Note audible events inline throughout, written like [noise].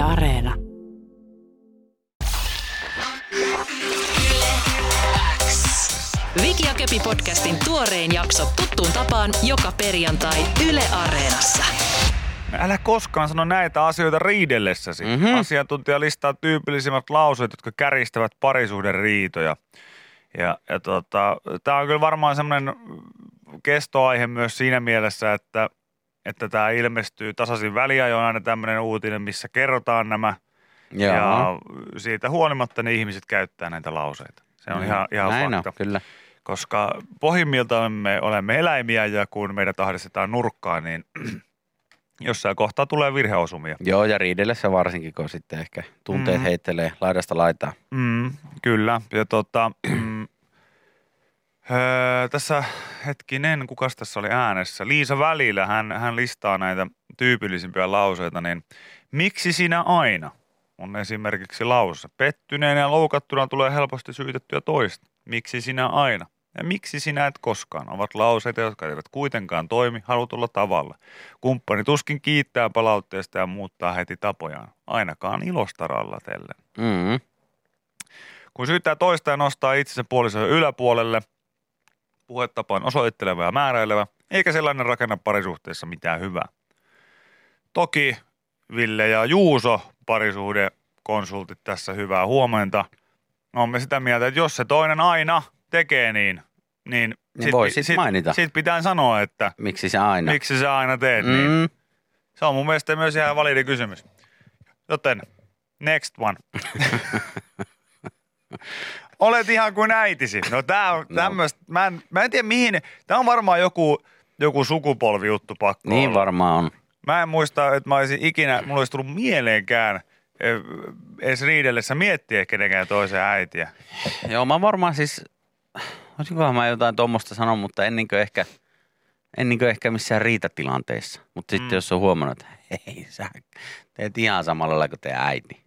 Areena. Viki ja Köpi podcastin tuorein jakso tuttuun tapaan joka perjantai Yle Areenassa. Älä koskaan sano näitä asioita riidellessäsi. Mhm. Mm-hmm. Asiantuntija listaa tyypillisimmät lauseet, jotka kärjistävät parisuhden riitoja. Ja, ja tota, tämä on kyllä varmaan semmoinen kestoaihe myös siinä mielessä, että että tämä ilmestyy tasaisin väliajoin aina tämmöinen uutinen, missä kerrotaan nämä. Joo. Ja siitä huolimatta ne ihmiset käyttää näitä lauseita. Se on Mm. ihan, ihan Näin fakta. on, kyllä. Koska pohjimmiltaan me olemme eläimiä ja kun meidät ahdistetaan nurkkaan, niin [clears throat] jossain kohtaa tulee virheosumia. Joo, ja riidellessä varsinkin, kun sitten ehkä tunteet Mm. heittelee laidasta laitaan. Mm, kyllä. Ja tota, [clears throat] öö, tässä hetkinen, kukas tässä oli äänessä? Liisa Välillä, hän, hän listaa näitä tyypillisimpiä lauseita, niin miksi sinä aina? On esimerkiksi lause. Pettyneenä ja loukattuna tulee helposti syytettyä toista. Miksi sinä aina? Ja miksi sinä et koskaan? Ovat lauseita, jotka eivät kuitenkaan toimi halutulla tavalla. Kumppani tuskin kiittää palautteesta ja muuttaa heti tapojaan. Ainakaan ilosta rallatellen. Mm. Kun syyttää toista ja nostaa itsensä puolison yläpuolelle, puhetapa on osoitteleva ja määräilevä, eikä sellainen rakenna parisuhteessa mitään hyvää. Toki Ville ja Juuso, parisuhdekonsultit tässä hyvää huomenta. Olemme sitä mieltä, että jos se toinen aina tekee niin, niin, Niin voi sit mainita. Sit pitää sanoa, että Miksi se aina? miksi sä aina teet niin. Mm. Se on mun mielestä myös ihan validi kysymys. Joten next one. [laughs] Olet ihan kuin äitisi. No tää on [laughs] No. tämmöistä, mä, en, mä en tiedä mihin, tää on varmaan joku, joku sukupolvijuttu pakko Niin olla. varmaan on. Mä en muista, että mä olisin ikinä, mulla olisi tullut mieleenkään eh, edes riidellessä miettiä kenenkään toisen äitiä. Joo, mä varmaan siis, olisinkohan mä jotain tuommoista sanoa, mutta en niinkö ehkä, en niinkö ehkä missään riitatilanteissa. Mutta sitten Mm. jos on huomannut, että [laughs] hei, sä teet ihan samalla lailla kuin teidän äiti.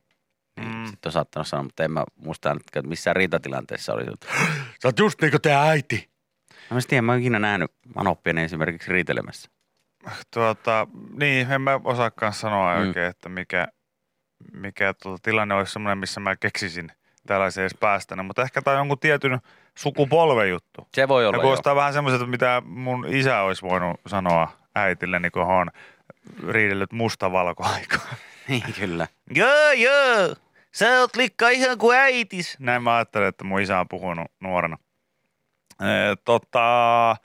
Niin Mm. sitten on saattanut sanoa, mutta en mä muista, että missään riitatilanteessa oli. [gasps] Sä oot just niin kuin äiti. Mä en tiedä, mä oon ikinä nähnyt Manoppien esimerkiksi riitelemässä. Tuota, niin, en mä osaakaan sanoa Mm. oikein, että mikä, mikä tuota, tilanne olisi semmoinen, missä mä keksisin tällaisen edes päästänyt. Mutta ehkä tämä on jonkun tietyn sukupolven juttu. Se voi Ja olla kuulostaa vähän semmoiselta, mitä mun isä olisi voinut sanoa äitille, niin kun on riidellyt mustavalkoaikaa. [laughs] [laughs] Niin, kyllä. Joo, joo, sä oot likka ihan kuin äitis. Näin mä ajattelen, että mun isä on puhunut nuorena. Ee, tota, ö,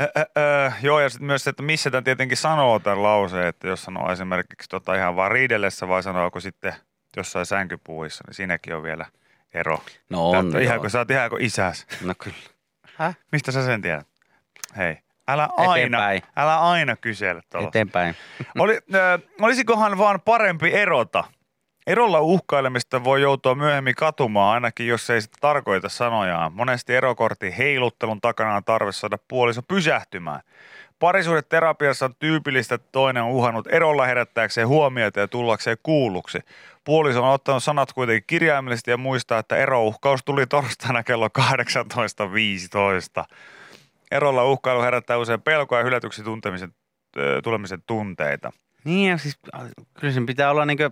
ö, ö, joo, ja sitten myös se, että missä tämän tietenkin sanoo tämän lauseen, että jos sanoo esimerkiksi tota ihan vaan riidellessä vai sanooko sitten jossain sänkypuissa, niin siinäkin on vielä ero. No on. Tätä, ihan kuin, sä oot ihan kuin isäs. No kyllä. Mistä sä sen tiedät? Hei, älä aina, Eteenpäin. älä aina kysele tuolla. Eteenpäin. [laughs] Oli, ö, olisikohan vaan parempi erota? Erolla uhkailemista voi joutua myöhemmin katumaan, ainakin jos ei sitä tarkoita sanojaan. Monesti erokortin heiluttelun takana on tarve saada puoliso pysähtymään. Parisuhdeterapiassa on tyypillistä, että toinen on uhannut erolla herättääkseen huomiota ja tullakseen kuulluksi. Puoliso on ottanut sanat kuitenkin kirjaimellisesti ja muistaa, että erouhkaus tuli torstaina kello 18.15. Erolla uhkailu herättää usein pelkoa ja hylätyksi tuntemisen, tulemisen tunteita. Niin ja siis kyllä sen pitää olla niinkö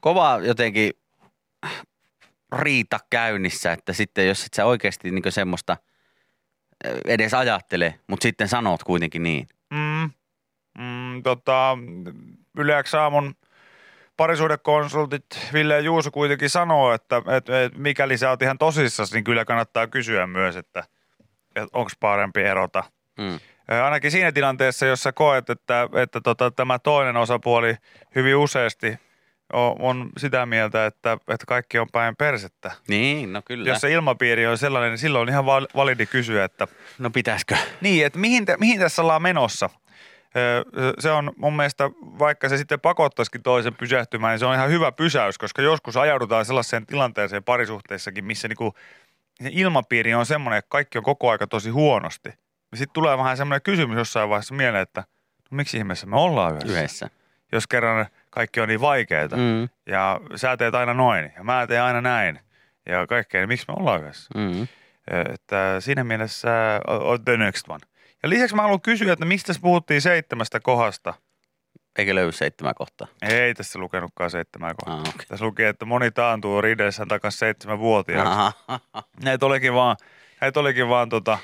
kova jotenkin riita käynnissä, että sitten jos et sä oikeasti niinkö semmoista edes ajattele, mutta sitten sanot kuitenkin niin. Mm, mm, tota, Yle X aamun parisuhdekonsultit Ville ja Juuso kuitenkin sanoo, että et, et, mikäli sä oot ihan tosissasi, niin kyllä kannattaa kysyä myös, että et onko parempi erota. Mm. Ainakin siinä tilanteessa, jos sä koet, että, että tota, tämä toinen osapuoli hyvin useasti on, on sitä mieltä, että, että kaikki on päin persettä. Niin, no kyllä. Jos se ilmapiiri on sellainen, niin silloin on ihan val- validi kysyä, että No pitäisikö? niin, että mihin, te, mihin tässä ollaan menossa? Se on mun mielestä, vaikka se sitten pakottaisikin toisen pysähtymään, niin se on ihan hyvä pysäys, koska joskus ajaudutaan sellaiseen tilanteeseen parisuhteessakin, missä niinku se ilmapiiri on semmoinen, että kaikki on koko aika tosi huonosti. Ja sitten tulee vähän semmoinen kysymys jossain vaiheessa mieleen, että no miksi ihmeessä me ollaan yhdessä? Yhdessä. Jos kerran kaikki on niin vaikeaa Mm. ja sä teet aina noin ja mä teen aina näin ja kaikkea, niin miksi me ollaan yhdessä? Mm. Että siinä mielessä on the next one. Ja lisäksi mä haluan kysyä, että mistä puhuttiin seitsemästä kohdasta? Eikö löydy seitsemän kohtaa? Ei tässä lukenutkaan seitsemän kohtaa. Ah, okay. Tässä luki, että moni taantuu riidellessään takaisin seitsemänvuotiaaksi. Näitä olikin vaan, näitä olikin vaan tota,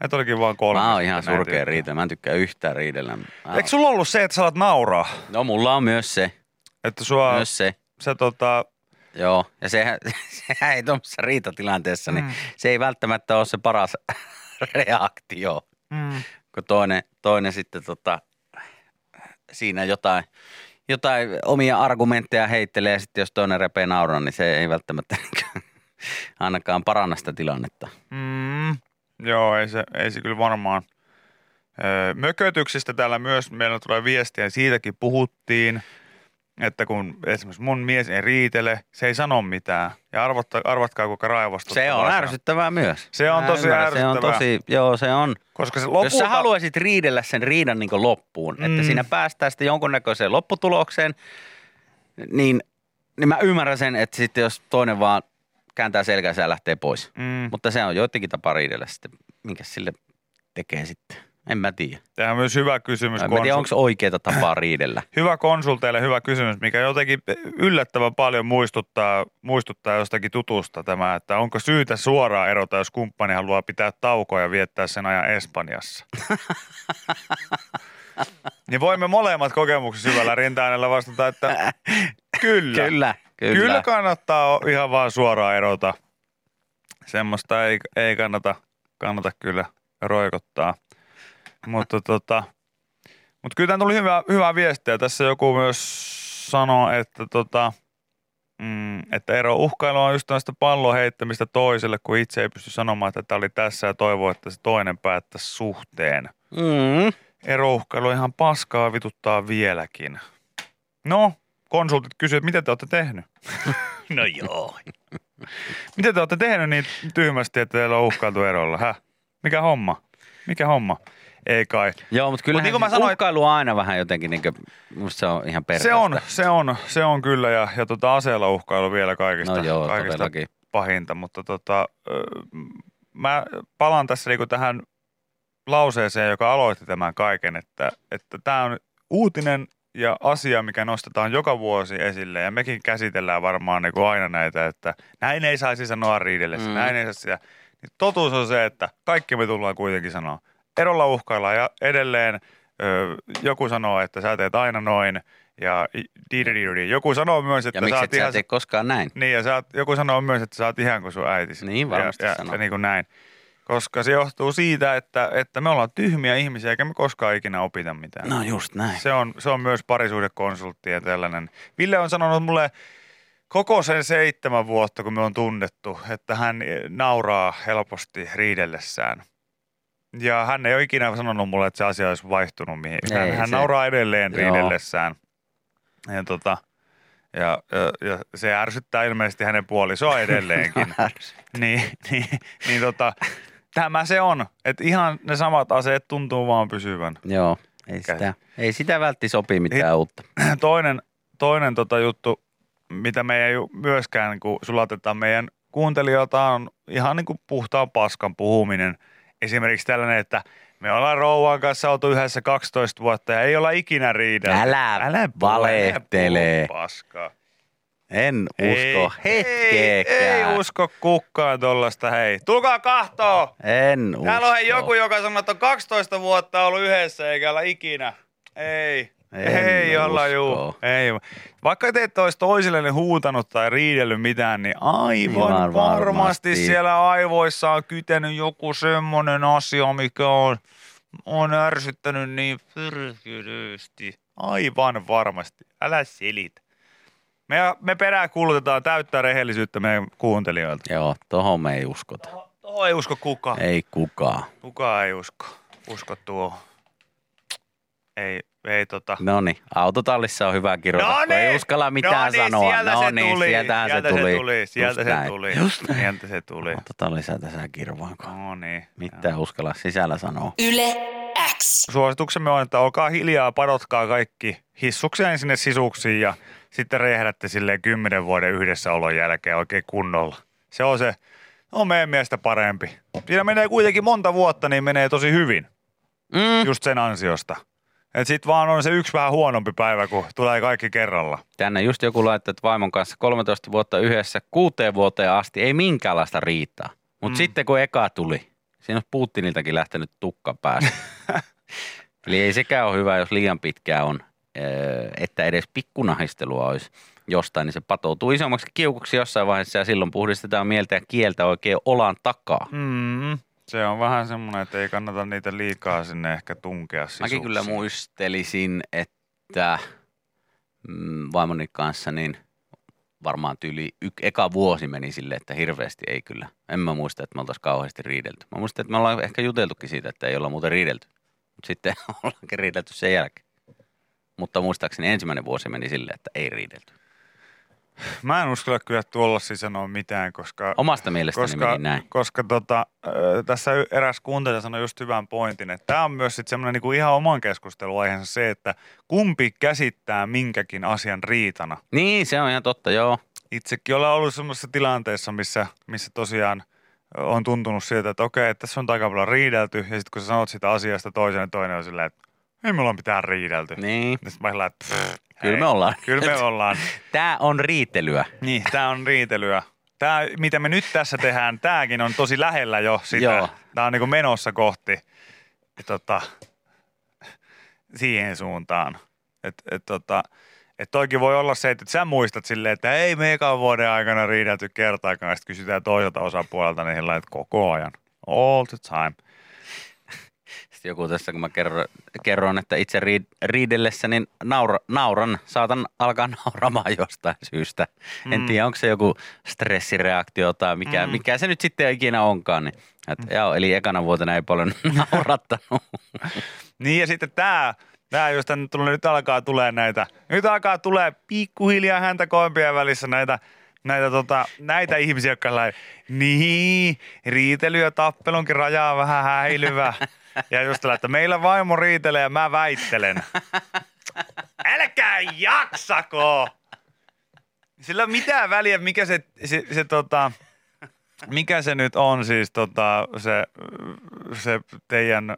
näitä olikin vaan kolme. Mä oon ihan surkea riita. Mä en tykkää yhtään riidellä. Mä Eikö sulla ollut se, että sä alat nauraa? No mulla on myös se. Että sua, Myös se. sä tota, Joo, ja sehän, [laughs] sehän ei tuommoisessa riitatilanteessa, niin Mm. se ei välttämättä ole se paras [laughs] reaktio, mm, kun toinen, toinen sitten tota, siinä jotain, jotain omia argumentteja heittelee ja sitten jos toinen repee nauran, niin se ei välttämättä [laughs] ainakaan paranna sitä tilannetta. mm, joo, ei se, ei se kyllä varmaan. Mökötyksistä täällä myös meillä tulee viestiä, siitäkin puhuttiin, että kun esimerkiksi mun mies ei riitele, se ei sano mitään. Ja arvotta, arvatkaa, kuinka raivostuttavaa Se on on. ärsyttävää myös. Se on Mä tosi ymmärrän, Se on ärsyttävää. tosi, joo se on. Koska se Lopulta... Jos sä haluaisit riidellä sen riidan niin loppuun, mm. Mm. että siinä päästään sitten jonkunnäköiseen lopputulokseen, niin, niin mä ymmärrän sen, että sitten jos toinen vaan kääntää selkänsä ja lähtee pois. mm, Mutta se on joidenkin tapa riidellä sitten, minkä sille tekee sitten. En mä tiedä. tämä on myös hyvä kysymys. En mä tiedä, konsul- onko oikeita tapaa riidellä. [clears throat] Hyvä konsulteille hyvä kysymys, mikä jotenkin yllättävän paljon muistuttaa, muistuttaa jostakin tutusta tämä, että onko syytä suoraan erota, jos kumppani haluaa pitää taukoa ja viettää sen ajan Espanjassa. [laughs] niin voimme molemmat kokemukset syvällä rinta vastata, että [laughs] kyllä. Kyllä, kyllä. Kyllä kannattaa ihan vaan suoraan erota. Semmoista ei, ei kannata, kannata kyllä roikottaa. Mutta tota, mut kyllä tämä tuli hyvä, hyvä viestiä. Tässä joku myös sanoo, että, tota, mm, että ero uhkailu on just tällaista pallon heittämistä toiselle, kun itse ei pysty sanomaan, että tämä oli tässä ja toivoo, että se toinen päättäisi suhteen. Mm. Erouhkailu on ihan paskaa vituttaa vieläkin. No, konsultit kysyvät, mitä te olette tehnyt? [laughs] no joo. [laughs] mitä te olette tehnyt niin tyhmästi, että teillä on uhkailtu erolla? Häh? Mikä homma? Mikä homma? Ei kai. Joo, mutta kyllä niin kuin niin mä sanoin- uhkailu on aina vähän jotenkin, niin kuin, musta se on ihan perheestä. Se on, se on, se on kyllä ja, ja tota aseella uhkailu vielä kaikista, No joo, kaikista todellakin. pahinta, mutta tota, mä palaan tässä niinku tähän lauseeseen, joka aloitti tämän kaiken, että että tämä on uutinen ja asia, mikä nostetaan joka vuosi esille ja mekin käsitellään varmaan niinku aina näitä, että näin ei saisi sanoa riidellessä, Mm. mm. näin ei saisi sitä. Niin totuus on se, että kaikki me tullaan kuitenkin sanoa. Erolla uhkaillaan ja edelleen ö, joku sanoo, että sä teet aina noin ja i- diididididi. joku sanoo myös, että Ja sä oot ihan koskaan näin? niin, ja sä oot, joku sanoo myös, että sä oot ihan kuin sun äitisi. Niin, varmasti ja, ja, sanoo. ja niin kuin näin. Koska se johtuu siitä, että, että me ollaan tyhmiä ihmisiä, eikä me koskaan ikinä opita mitään. No just näin. Se on, se on myös parisuhdekonsultti ja tällainen. Ville on sanonut mulle koko sen seitsemän vuotta, kun me on tunnettu, että hän nauraa helposti riidellessään. Ja hän ei ole ikinä sanonut mulle, että se asia olisi vaihtunut mihin. Hän, Ei hän se- nauraa edelleen riidellessään. Ja, tota, ja, ja, ja, se ärsyttää ilmeisesti hänen puolisoa [laughs] edelleenkin. niin, niin, niin tota, tämä se on, että ihan ne samat aseet tuntuu vaan pysyvän. Joo, ei sitä, ei sitä vältti sopi mitään Ei- uutta. [clears throat] toinen, toinen tota juttu, mitä me ei myöskään niin kuin sulatetaan meidän kuuntelijoilta on ihan niin kuin puhtaan paskan puhuminen. Esimerkiksi tällainen, että me ollaan rouvan kanssa oltu yhdessä 12 vuotta ja ei olla ikinä riidelty. Älä valehtele. Älä puhu paskaa. En usko ei, hetkeäkään. ei usko kukkaan tollasta, hei. Tulkaa kahtoo! En usko. Täällä on hei joku, joka sanoo, että on 12 vuotta ollut yhdessä eikä olla ikinä. Ei. En ei olla juu. Ei. Vaikka te ette olisi toisillenne huutanut tai riidellyt mitään, niin aivan Aivan varmasti, varmasti. siellä aivoissa on kytenyt joku semmoinen asia, mikä on, on ärsyttänyt niin pyrkydysti. Aivan varmasti. Älä selitä. Me, me peräänkuulutetaan täyttää rehellisyyttä meidän kuuntelijoilta. Joo, tohon me ei uskota. Tuohon ei usko kukaan. Ei kukaan. Kukaan ei usko. Usko tuo. Ei, ei tota. No niin, autotallissa on hyvä kirjoita, No kun ei niin, uskalla mitään no niin, sanoa. sieltä no se niin, tuli, sieltähän sieltä se se tuli. tuli, sieltä se tuli. Just näin. Sieltä se tuli. Autotallissa tässä kirvaanko. No niin. Mitään uskalla sisällä sanoa. Yle X. Suosituksemme on, että olkaa hiljaa, padotkaa kaikki hissukseen sinne sisuksiin ja sitten rehdätte silleen kymmenen vuoden yhdessäolon jälkeen oikein kunnolla. Se on se, on meidän mielestä parempi. Siinä menee kuitenkin monta vuotta, niin menee tosi hyvin. Mm. just sen ansiosta. Et sit vaan on se yksi vähän huonompi päivä, kun tulee kaikki kerralla. Tänne just joku laittoi, että vaimon kanssa 13 vuotta yhdessä, kuuteen vuoteen asti ei minkäänlaista riitaa. Mutta mm. sitten kun eka tuli, siinä on Putiniltakin lähtenyt tukka päästä. [laughs] Eli ei sekään ole hyvä, jos liian pitkää on, öö, että edes pikkunahistelua olisi jostain, niin se patoutuu isommaksi kiukuksi jossain vaiheessa ja silloin puhdistetaan mieltä ja kieltä oikein olan takaa. Mm. Se on vähän semmoinen, että ei kannata niitä liikaa sinne ehkä tunkea sisuksiin. Mäkin kyllä muistelisin, että mm, vaimoni kanssa niin varmaan tyyli y- eka vuosi meni sille, että hirveästi ei kyllä. En mä muista, että me oltaisiin kauheasti riidelty. Mä muistan, että me ollaan ehkä juteltukin siitä, että ei olla muuten riidelty. Mutta sitten [laughs] ollaankin riidelty sen jälkeen. Mutta muistaakseni ensimmäinen vuosi meni silleen, että ei riidelty. Mä en uskalla kyllä tuollaisia sanoa mitään, koska... Omasta mielestäni koska, meni näin. Koska tota, tässä eräs kuuntelija sanoi just hyvän pointin, että tämä on myös sitten semmoinen niinku ihan oman keskusteluaiheensa se, että kumpi käsittää minkäkin asian riitana. Niin, se on ihan totta, joo. Itsekin olen ollut semmoisessa tilanteessa, missä, missä tosiaan on tuntunut siltä, että okei, että tässä on aika paljon riidelty, ja sitten kun sä sanot sitä asiasta toisen, niin toinen on silleen, että ei me olla mitään riidelty. Niin. Sitten mä sillä, että pff, Kyllä me ollaan. Kyllä me ollaan. Tämä on riitelyä. Niin, tämä on riitelyä. Tämä, mitä me nyt tässä tehdään, tämäkin on tosi lähellä jo sitä. Joo. Tämä on niin menossa kohti tota, siihen suuntaan. Että et, tota, et toikin voi olla se, että sä muistat silleen, että ei me ekan vuoden aikana riidelty kertaakaan. Sitten kysytään toiselta osapuolelta, niin heillä että koko ajan. All the time. Joku tässä, kun mä kerron, kerron että itse riid, riidellessä, niin naura, nauran, saatan alkaa [laughs] nauramaan jostain syystä. Mm. En tiedä, onko se joku stressireaktio tai mikä, mm. mikä se nyt sitten ikinä onkaan. Niin, et, mm. joo, eli ekana vuotena ei paljon [laughs] naurattanut. [laughs] Niin ja sitten tämä, tämä just nyt, tulee, nyt alkaa tulee näitä, nyt alkaa tulee pikkuhiljaa häntä koimpien välissä näitä, näitä, tota, näitä ihmisiä, jotka lai, niin, riitely ja tappelunkin raja on vähän häilyvä. Ja just tällä, että meillä vaimo riitelee ja mä väittelen. Älkää jaksako! Sillä on mitään väliä, mikä se, se, se tota, mikä se nyt on siis tota, se, se teidän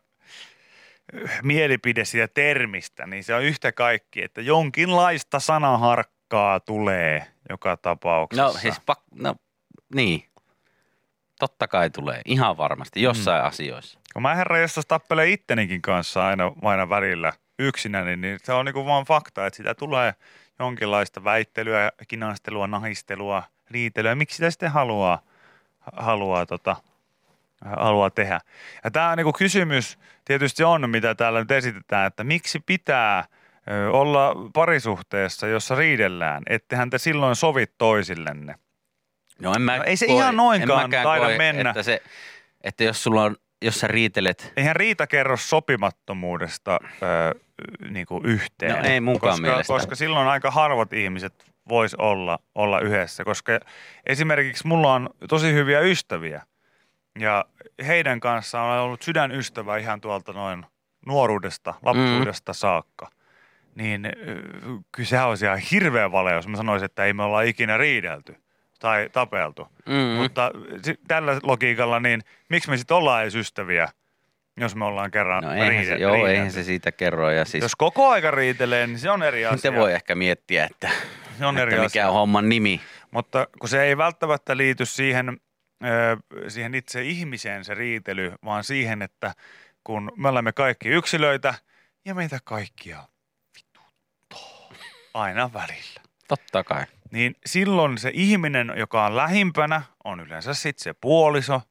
mielipide siitä termistä, niin se on yhtä kaikki, että jonkinlaista sanaharkkaa tulee joka tapauksessa. No siis pak, no niin. Totta kai tulee, ihan varmasti, jossain mm. asioissa. Kun mä herra jossain tappelee ittenikin kanssa aina, aina välillä yksinäni, niin se on niinku vaan fakta, että sitä tulee jonkinlaista väittelyä, kinastelua, nahistelua, riitelyä. Miksi sitä sitten haluaa, haluaa, tota, haluaa tehdä? Ja tämä niinku kysymys tietysti on, mitä täällä nyt esitetään, että miksi pitää olla parisuhteessa, jossa riidellään, ettehän te silloin sovit toisillenne. No, en mä No ei se koe, ihan noinkaan taida koe, mennä. Että, se, että jos sulla on, jos sä riitelet, Eihän riita kerro sopimattomuudesta ö, niin kuin yhteen. No ei munkaan koska, mielestä. Koska silloin aika harvat ihmiset vois olla, olla yhdessä. Koska esimerkiksi mulla on tosi hyviä ystäviä. Ja heidän kanssaan on ollut sydänystävä ihan tuolta noin nuoruudesta, lapsuudesta mm. saakka. Niin kyllä se olisi ihan hirveä vale, jos mä sanoisin, että ei me olla ikinä riidelty tai tapeltu. mm, Mutta tällä logiikalla, niin miksi me sitten ollaan edes ystäviä, jos me ollaan kerran no eihän se, riide- joo, eihän riidelty? se siitä kerro. Ja siis, Jos koko aika riitelee, niin se on eri asia. Sitten voi ehkä miettiä, että, se on eri että mikä asia. on homman nimi. Mutta kun se ei välttämättä liity siihen, siihen itse ihmiseen se riitely, vaan siihen, että kun me olemme kaikki yksilöitä ja meitä kaikkia vituttaa aina välillä. Totta kai. Niin silloin se ihminen, joka on lähimpänä, on yleensä sitten se puoliso.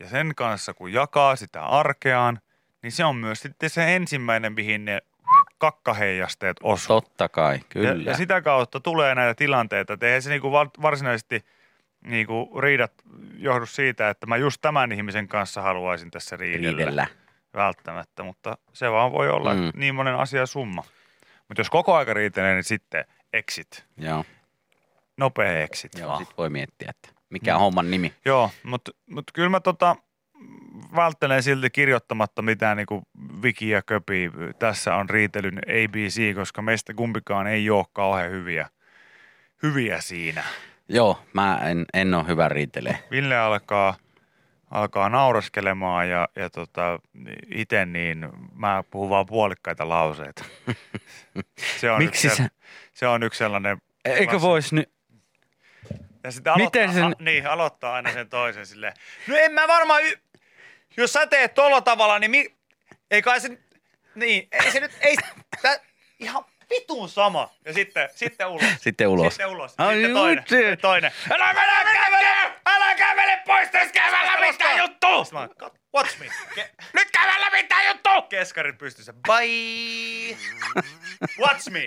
Ja sen kanssa, kun jakaa sitä arkeaan, niin se on myös sitten se ensimmäinen, mihin ne kakkaheijasteet osuu. Totta kai, kyllä. Ja, ja sitä kautta tulee näitä tilanteita, eihän se niinku varsinaisesti niinku riidat johdu siitä, että mä just tämän ihmisen kanssa haluaisin tässä riidellä. riidellä. Välttämättä, mutta se vaan voi olla mm. niin monen asia summa. Mutta jos koko aika riitelee, niin sitten exit. Joo, Nopea exit joo vaan. sit voi miettiä, että mikä on homman nimi. Joo, mutta mut kyllä mä tota, välttelen silti kirjoittamatta mitään niinku wiki ja köpi. Tässä on riitelyn ABC, koska meistä kumpikaan ei ole kauhean hyviä, hyviä siinä. Joo, mä en, en ole hyvä riitelee. Ville alkaa, alkaa nauraskelemaan ja, ja tota, itse niin mä puhun vaan puolikkaita lauseita. [laughs] Se on Miksi yksi, sä- se on yksi sellainen Eikö voisi nyt? Ja sitten aloittaa, Miten sen- a, niin, aloittaa aina sen toisen silleen. No en mä varmaan, y- jos sä teet tolla tavalla, niin mi- ei kai se, niin, ei se nyt, ei, tä, ihan vitun sama. Ja sitten, sitten ulos. Sitten ulos. Sitten ulos. Ai sitten toinen. Sitten toinen. Älä, älä kävele! Älä kävele pois tästä kävellä mitään juttu! Mä, Watch me. Ke- Nyt kävellä mitään juttu! keskarit pystyssä. Bye! Watch me!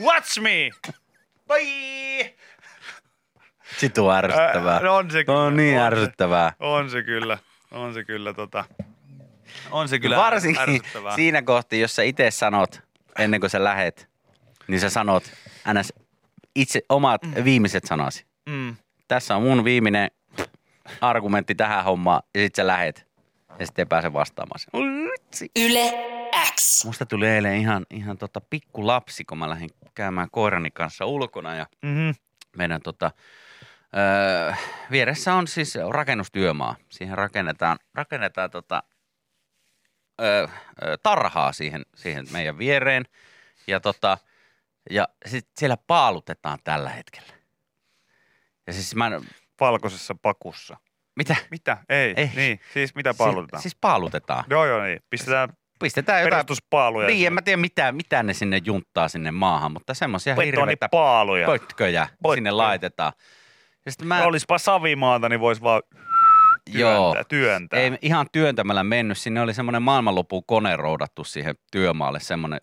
Watch me! Bye! On ärsyttävää. Ää, on se kyllä. On niin On se. ärsyttävää. On se kyllä. On se kyllä tota. On se kyllä Varsinkin ärsyttävää. siinä kohti, jos sä itse sanot, ennen kuin sä lähet, niin sä sanot ns. itse omat viimeiset sanasi. Mm. Tässä on mun viimeinen argumentti tähän hommaan, ja sit sä lähet. Ja sitten ei pääse vastaamaan. Yle X. Musta tuli eilen ihan, ihan tota pikku lapsi, kun mä lähdin käymään koirani kanssa ulkona ja Mm-hmm. meidän tota, öö, vieressä on siis rakennustyömaa. Siihen rakennetaan, rakennetaan tota, öö, öö, tarhaa siihen, siihen meidän viereen. Ja, tota, ja sit siellä paalutetaan tällä hetkellä. Ja siis mä, en- Valkoisessa pakussa. mitä? Mitä? Ei. Ei. Niin. Siis mitä paalutetaan? Siis, siis paalutetaan. Joo, joo, niin. Pistetään Pistetään jotain, perustuspaaluja. niin en mä tiedä mitä, mitä ne sinne junttaa sinne maahan, mutta semmoisia hirveitä Betonipaaluja. pötköjä Pötköjä. sinne laitetaan. Ja sitten mä, Mä... Olispa savimaata, niin vois vaan joo, työntää. työntää. ei ihan työntämällä mennyt. Sinne oli semmoinen maailmanlopun kone roudattu siihen työmaalle. Semmoinen,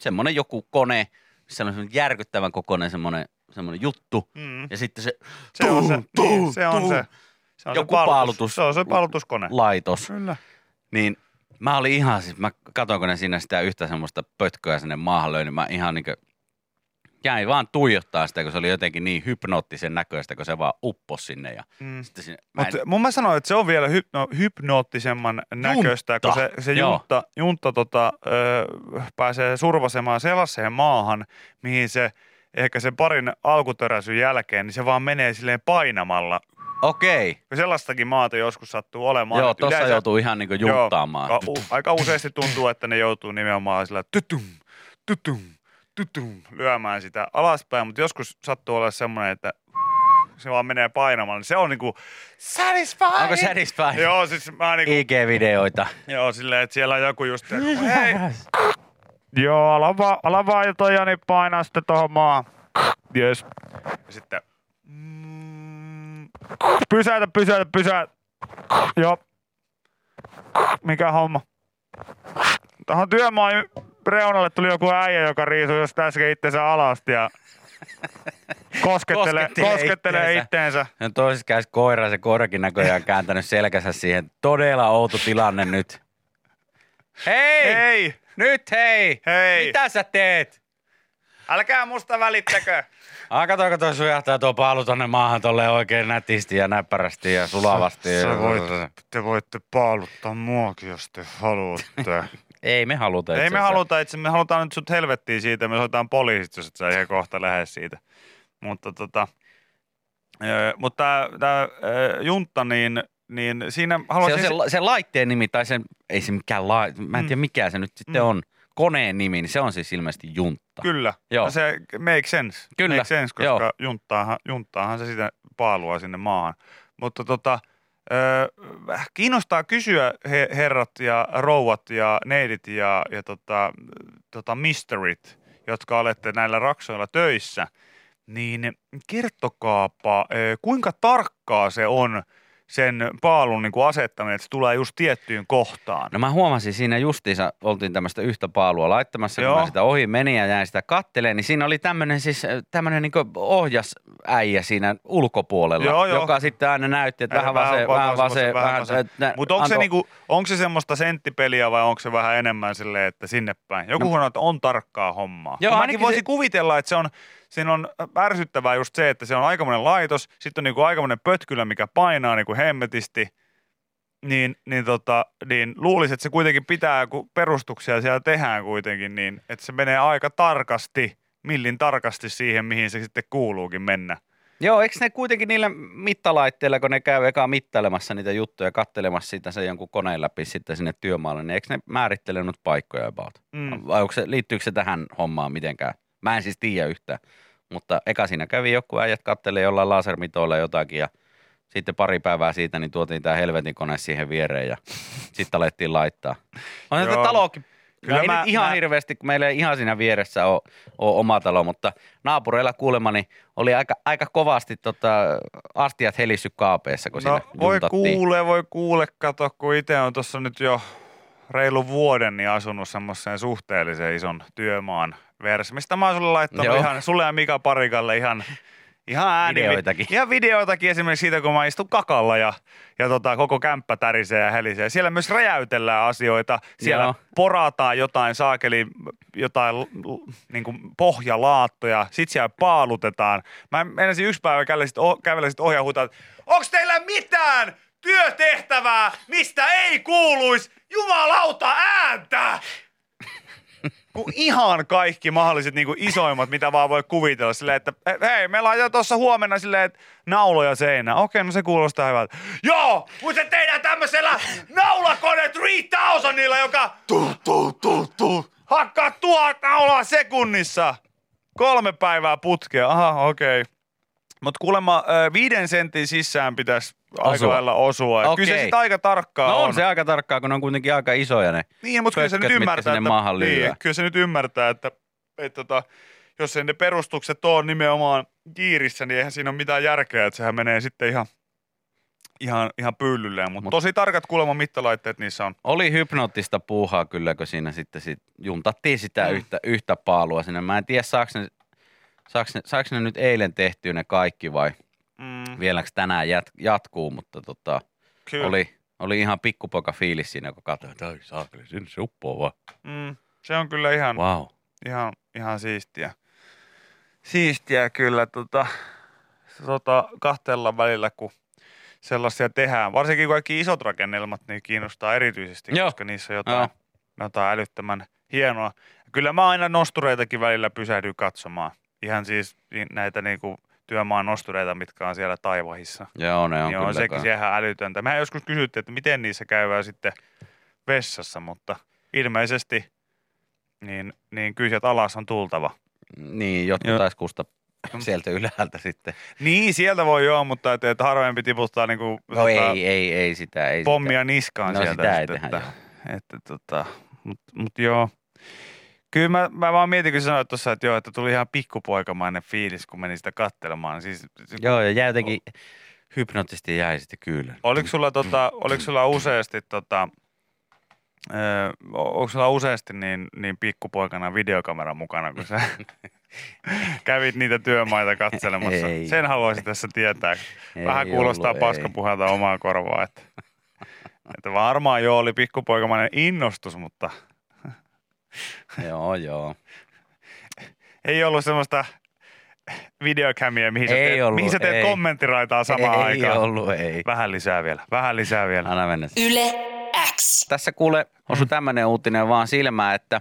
semmoinen joku kone, semmoinen järkyttävän kokoinen semmoinen, semmoinen juttu. Mm. Ja sitten se, Se on se, tuu, niin, se on se. se on Joku se paalutus. Se on se paalutuskone. laitos. Kyllä. Niin mä olin ihan siis, mä katsoin, kun ne siinä sitä yhtä semmoista pötköä sinne maahan löi, niin mä ihan niin jäin vaan tuijottaa sitä, kun se oli jotenkin niin hypnoottisen näköistä, kun se vaan uppos sinne. Ja Mm. sitten sinne, mä en, Mutta mun mä sanoin, että se on vielä hypno, hypnoottisemman näköistä, kun se, se Joo. juntta, juntta tota, ö, pääsee survasemaan sellaiseen maahan, mihin se ehkä sen parin alkutöräsyn jälkeen, niin se vaan menee silleen painamalla. okei, sellaistakin maata joskus sattuu olemaan. joo, että tossa yleensä- joutuu ihan niin junttaamaan. Joo, u- aika useasti tuntuu, että ne joutuu nimenomaan sillä tutum, tutum, tutum, lyömään sitä alaspäin, mutta joskus sattuu olla semmoinen, että se vaan menee painamalla, niin se on niinku satisfying. Onko satisfying? Joo, siis mä niinku, IG-videoita. joo, silleen, että siellä on joku just, että hei. [laughs] Joo, ala vaan, ala vaan toi niin painaa sitten tohon maan. Yes. Ja sitten, mm, pysäytä, pysäytä, pysäytä. Joo. Mikä homma? Tähän työmaan reunalle tuli joku äijä, joka riisui just äsken itsensä alasti ja koskettelee, Koskettelee koskettelee itteensä. on toisessa kädessä koira, se koirakin näköjään kääntänyt selkänsä siihen. Todella outo tilanne nyt. Hei! Hei! Nyt hei! Hei! Mitä sä teet? Älkää musta välittäkö! [laughs] Ah, kato, kato, sujahtaa tuo paalu tonne maahan tolleen oikein nätisti ja näppärästi ja sulavasti. Sä voit, te voitte paaluttaa muakin, jos te haluatte. [laughs] Ei me haluta Ei itse me asiassa. haluta itse, me halutaan nyt sut helvettiin siitä, me soitetaan poliisit, jos et sä ihan kohta lähde siitä. Mutta tota, mutta öö, juntta, niin, niin siinä Se haluaisin... on se, se laitteen nimi, tai sen, ei se mikään la, mä en Mm. tiedä mikä se nyt sitten Mm. on. Koneen nimi, niin se on siis ilmeisesti juntta. Kyllä, Joo. se make sense. Kyllä, Make sense, koska joo. junttaahan, junttaahan se sitä paalua sinne maahan. Mutta tota, ö, kiinnostaa kysyä he, herrat ja rouvat ja neidit ja, ja tota, tota misterit, jotka olette näillä raksoilla töissä, niin kertokaapa, kuinka tarkkaa se on sen paalun niin kuin asettaminen, että se tulee just tiettyyn kohtaan. No mä huomasin siinä justiinsa, oltiin tämmöistä yhtä paalua laittamassa, kun Joo. mä sitä ohi menin ja jäin sitä katteleen, niin siinä oli tämmöinen siis, tämmöinen niin ohjasäijä siinä ulkopuolella, Joo, joo. joka sitten aina näytti, että Vähän vähän vasen, va- vähän vasen, vähän vasen. Mutta onko, se niinku, onko se semmoista senttipeliä vai onko se vähän enemmän silleen, että sinne päin? Joku No. sanoo, että on tarkkaa hommaa. Joo, mäkin voisin se- kuvitella, että se on, siinä on ärsyttävää just se, että se on aikamoinen laitos, sitten on niinku aikamoinen pötkylä, mikä painaa niinku hemmetisti, niin, niin, tota, niin luulisin, että se kuitenkin pitää, kun perustuksia siellä tehdään kuitenkin, niin että se menee aika tarkasti, millin tarkasti siihen, mihin se sitten kuuluukin mennä. Joo, eikö ne kuitenkin niillä mittalaitteilla, kun ne käy eka mittailemassa niitä juttuja, kattelemassa sitä se jonkun koneen läpi sitten sinne työmaalle, niin eikö ne määrittele nyt paikkoja about? Mm. Vai onko se, liittyykö se tähän hommaan mitenkään? Mä en siis tiedä yhtään. Mutta eka siinä kävi joku äijät kattelee jollain lasermitoilla jotakin ja sitten pari päivää siitä niin tuotiin tämä helvetin kone siihen viereen ja [laughs] sitten alettiin laittaa. On tätä talokin. Kyllä Kyllä ei mä- nyt ihan mä- hirveästi, kun meillä ei ihan siinä vieressä ole, ole oma talo, mutta naapureilla kuulemani oli aika, aika kovasti tota, astiat helissy kaapeessa, kun No siinä voi juntattiin. kuule, voi kuule, kato, kun itse on tuossa nyt jo reilu vuoden niin asunut semmoiseen suhteellisen ison työmaan vieressä, mistä mä oon sulle laittanut Joo. ihan, sulle ja Mika Parikalle ihan, ihan ääni, Videoitakin. Ihan videoitakin esimerkiksi siitä, kun mä istun kakalla ja, ja tota, koko kämppä tärisee ja helisee. Siellä myös räjäytellään asioita, siellä Joo. porataan jotain saakeli, jotain niin kuin pohjalaattoja, sit siellä paalutetaan. Mä menisin yksi päivä kävellä sit, oh, sit ohi ja huutaa, onks teillä mitään työtehtävää, mistä ei kuuluisi jumalauta ääntä? Kun ihan kaikki mahdolliset niin kuin isoimmat, mitä vaan voi kuvitella. Silleen, että hei, me laitetaan tuossa huomenna silleen, että nauloja seinään. Okei, no se kuulostaa hyvältä. Joo, mutta se tehdään tämmöisellä naulakone 3000, joka tuu, tuu, tuu, tuu, hakkaa tuhat naulaa sekunnissa. Kolme päivää putkea. Aha, okei. Okay. Mutta kuulemma viiden sentin sisään pitäisi aika Osua. lailla osua. Okay. Kyllä se sitten aika tarkkaa No on. on se aika tarkkaa, kun ne on kuitenkin aika isoja ne. Niin, mutta kyllä se nyt ymmärtää, että, niin, kyllä se nyt ymmärtää, että, että tota, jos ei ne perustukset ole nimenomaan kiirissä, niin eihän siinä ole mitään järkeä, että sehän menee sitten ihan, ihan, ihan pyllylleen. Mutta Mut- tosi tarkat kuulemma mittalaitteet niissä on. Oli hypnoottista puuhaa kyllä, kun siinä sitten sit juntattiin sitä Mm. yhtä, yhtä paalua sinne. Mä en tiedä, saaks ne, saaks ne, saaks ne nyt eilen tehtyä ne kaikki vai Mm, vieläkö tänään jat, jatkuu, mutta tota, kyllä. oli, oli ihan pikkupoika fiilis siinä, kun katsoin, että ai saakeli, sinne se uppoo vaan. Mm, se on kyllä ihan, Wow. ihan, ihan siistiä. Siistiä kyllä tota, tota, kahtella välillä, kun sellaisia tehdään. Varsinkin kaikki isot rakennelmat, niin kiinnostaa erityisesti, Joo. koska niissä on jotain, Joo. jotain älyttömän hienoa. Kyllä mä aina nostureitakin välillä pysähdyn katsomaan. Ihan siis niin- näitä niinku työmaan nostureita, mitkä on siellä taivahissa. Joo, ne on niin kyllä. on sekin kans. ihan älytöntä. Mehän joskus kysyttiin, että miten niissä käydään sitten vessassa, mutta ilmeisesti niin, niin kyllä sieltä alas on tultava. Niin, jotkut Joo. taisi kusta sieltä ylhäältä sitten. Niin, sieltä voi joo, mutta että, että harvempi tiputtaa niinku, No ei, ei, ei sitä. Ei pommia niskaan No sieltä. sitä ei sitten, tehdä, että, että, tota, mut, mut joo. Kyllä mä, mä vaan mietin, kun sanoit tuossa, että joo, että tuli ihan pikkupoikamainen fiilis, kun meni sitä kattelemaan. Siis, se- Joo, ja jäi jotenkin hypnotisti jäi sitten kyllä. Oliko sulla, tota, oliko sulla useasti, tota, ö, onko sulla useasti niin, niin pikkupoikana videokamera mukana, kun sä [laughs] kävit niitä työmaita katselemassa? Ei. Sen haluaisin tässä tietää. Ei Vähän kuulostaa ollut, paskapuhelta omaa korvaa, että, että varmaan joo oli pikkupoikamainen innostus, mutta [laughs] Joo, joo. ei ollut semmoista videokämiä, mihin sä Ei teet, ollut, mihin sä teet ei. kommenttiraitaa samaan ei aikaan. ollut, ei. Vähän lisää vielä, vähän lisää vielä. Anna mennä. Yle X. Tässä kuule osui tämmöinen uutinen vaan silmään, että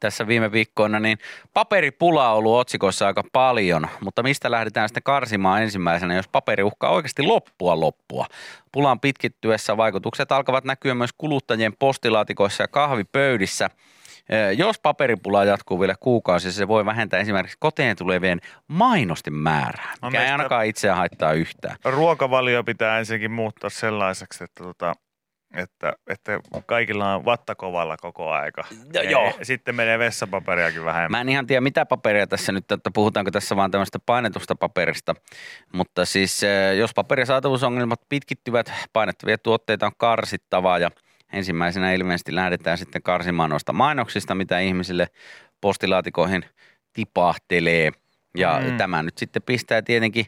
tässä viime viikkoina niin paperipula on ollut otsikoissa aika paljon, mutta mistä lähdetään sitten karsimaan ensimmäisenä, jos paperi uhkaa oikeasti loppua loppua. Pulan pitkittyessä vaikutukset alkavat näkyä myös kuluttajien postilaatikoissa ja kahvipöydissä. Eh, Jos paperipula jatkuu vielä kuukausi, se voi vähentää esimerkiksi koteen tulevien mainosten määrää, No mikä ei meistä- ainakaan itseä haittaa yhtään. Ruokavalio pitää ensinnäkin muuttaa sellaiseksi, että, tota, että, että kaikilla on vattakovalla koko aika. Ja joo. Sitten menee vessapaperiakin vähemmän. Mä en ihan tiedä mitä paperia tässä nyt, että puhutaanko tässä vaan tämmöistä painetusta paperista. Mutta siis eh, jos paperisaatavuusongelmat pitkittyvät, painettavia tuotteita on karsittavaa ja ensimmäisenä ilmeisesti lähdetään sitten karsimaan noista mainoksista, mitä ihmisille postilaatikoihin tipahtelee. Ja Mm. tämä nyt sitten pistää tietenkin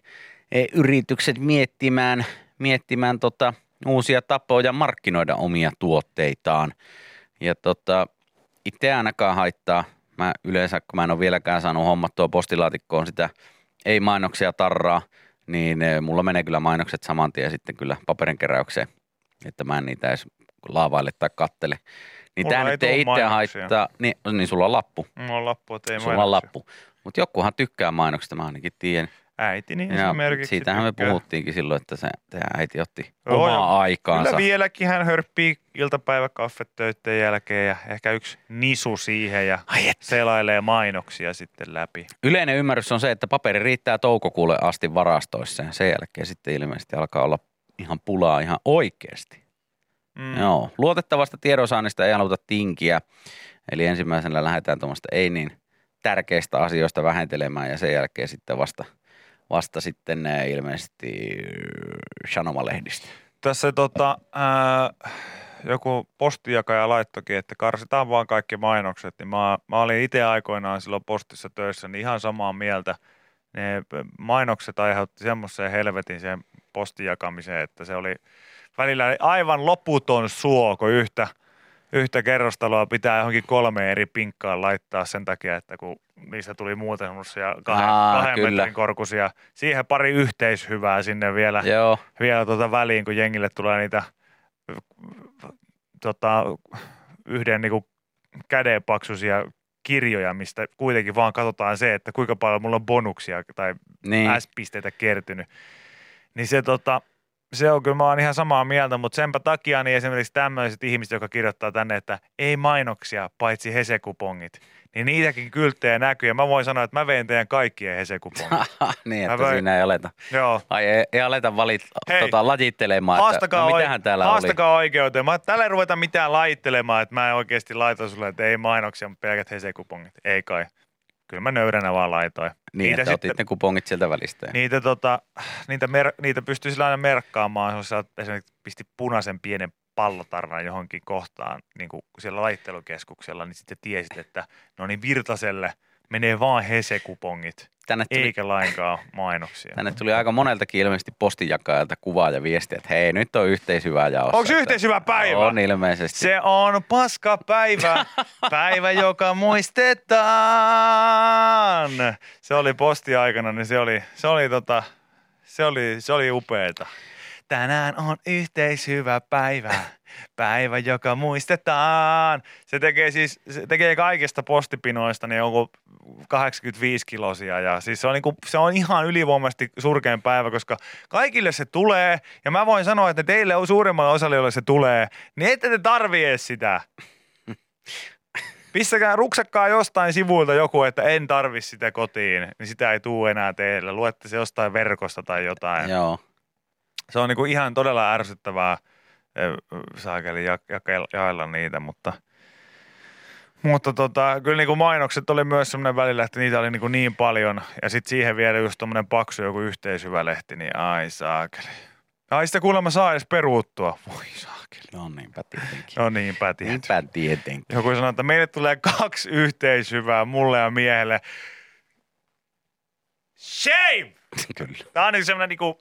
eh, yritykset miettimään, miettimään tota, uusia tapoja markkinoida omia tuotteitaan. Ja tota, itse ainakaan haittaa. Mä yleensä, kun mä en ole vieläkään saanut hommattua postilaatikkoon sitä ei-mainoksia tarraa, niin eh, mulla menee kyllä mainokset saman tien sitten kyllä paperinkeräykseen, että mä en niitä edes laavaille tai kattele. Niin Mulla ei nyt ei itse haittaa, niin, niin sulla on lappu. Mulla on lappu, että ei Sulla on lappu. Mutta jokuhan tykkää mainoksista, mä ainakin tiedän. äitini Ja esimerkiksi siitähän me tykkää. puhuttiinkin silloin, että se teidän äiti otti Joo, ja omaa aikaansa. Kyllä vieläkin hän hörppii iltapäiväkaffet töiden jälkeen ja ehkä yksi nisu siihen ja Ai et. selailee mainoksia sitten läpi. Yleinen ymmärrys on se, että paperi riittää toukokuulle asti varastoissa ja sen jälkeen sitten ilmeisesti alkaa olla ihan pulaa ihan oikeasti. Mm. Joo. Luotettavasta tiedonsaannista ei haluta tinkiä. Eli ensimmäisenä lähdetään tuommoista ei niin tärkeistä asioista vähentelemään ja sen jälkeen sitten vasta, vasta sitten ilmeisesti sanomalehdistä. Tässä tota, ää, joku postijakaja laittokin, että karsitaan vaan kaikki mainokset, niin mä, mä olin itse aikoinaan silloin postissa töissä, niin ihan samaa mieltä. Ne mainokset aiheutti semmoisen helvetin sen postin jakamiseen, että se oli välillä aivan loputon suo, kun yhtä, yhtä kerrostaloa pitää johonkin kolme eri pinkkaan laittaa sen takia, että kun niistä tuli muuten semmoisia kahden, Aa, kahden kyllä. metrin korkuisia, siihen pari yhteishyvää sinne vielä Joo, vielä tuota väliin, kun jengille tulee niitä tota, yhden niinku kädenpaksuisia kirjoja, mistä kuitenkin vaan katsotaan se, että kuinka paljon mulla on bonuksia tai niin. S-pisteitä kertynyt. Niin se, tota, se on kyllä, mä oon ihan samaa mieltä, mutta senpä takia niin esimerkiksi tämmöiset ihmiset, jotka kirjoittaa tänne, että ei mainoksia, paitsi hesekupongit, niin niitäkin kylttejä näkyy. Ja mä voin sanoa, että mä vein teidän kaikkien hesekupongit. [laughs] niin, Mä että voin- siinä ei aleta, Joo. ai ei, ei aleta valit, Hei, tota, lajittelemaan, että no, oi- mitähän täällä haastakaa oikeuteen. Mä tällä ei ruveta mitään laittelemaan, että mä en oikeasti laita sulle, että ei mainoksia, mutta pelkät hesekupongit. Ei kai. Kyllä mä nöyränä vaan laitoin. Niin, niitä että sitten- otit ne kupongit sieltä välistä. Niitä, tota, niitä, mer, niitä pystyy sillä aina merkkaamaan, jos sä esimerkiksi pisti punaisen pienen pallotarran johonkin kohtaan niin kuin siellä laittelukeskuksella, niin sitten tiesit, että no niin Virtaselle menee vaan hesekupongit, Tänne tuli, eikä lainkaan mainoksia. tänne tuli aika moneltakin ilmeisesti postinjakajalta kuvaa ja viestiä, että hei, nyt on yhteishyvää jaossa. Onko yhteishyvä päivä? On ilmeisesti. Se on paska päivä, [laughs] päivä, joka muistetaan. Se oli postiaikana, niin se oli, se oli, tota, se oli, se oli upeeta. Tänään on yhteishyvä päivä, päivä, joka muistetaan. Se tekee siis, se tekee kaikista postipinoista niin joku 85 kilosia ja siis se on, niinku, se on ihan ylivoimaisesti surkein päivä, koska kaikille se tulee ja mä voin sanoa, että teille on suurimmalle osalle, jolle se tulee, niin ette te tarvii edes sitä. [laughs] Pistäkää, ruksakkaa jostain sivuilta joku, että en tarvi sitä kotiin, niin sitä ei tule enää teille. Luette se jostain verkosta tai jotain. Joo. Se on niinku ihan todella ärsyttävää saakeli ja, ja, jaella niitä, mutta, mutta tota, kyllä niinku mainokset oli myös semmoinen välillä, että niitä oli niinku niin paljon ja sitten siihen vielä just tommonen paksu joku yhteishyvä lehti, niin ai saakeli. Ai sitä kuulemma saa edes peruuttua. Voi saakeli. No niinpä tietenkin. No niinpä tietysti. Niinpä tietenkin. Joku sanoi, että meille tulee kaksi yhteishyvää mulle ja miehelle. Shame! [laughs] Kyllä. Tää on niinku semmonen niinku,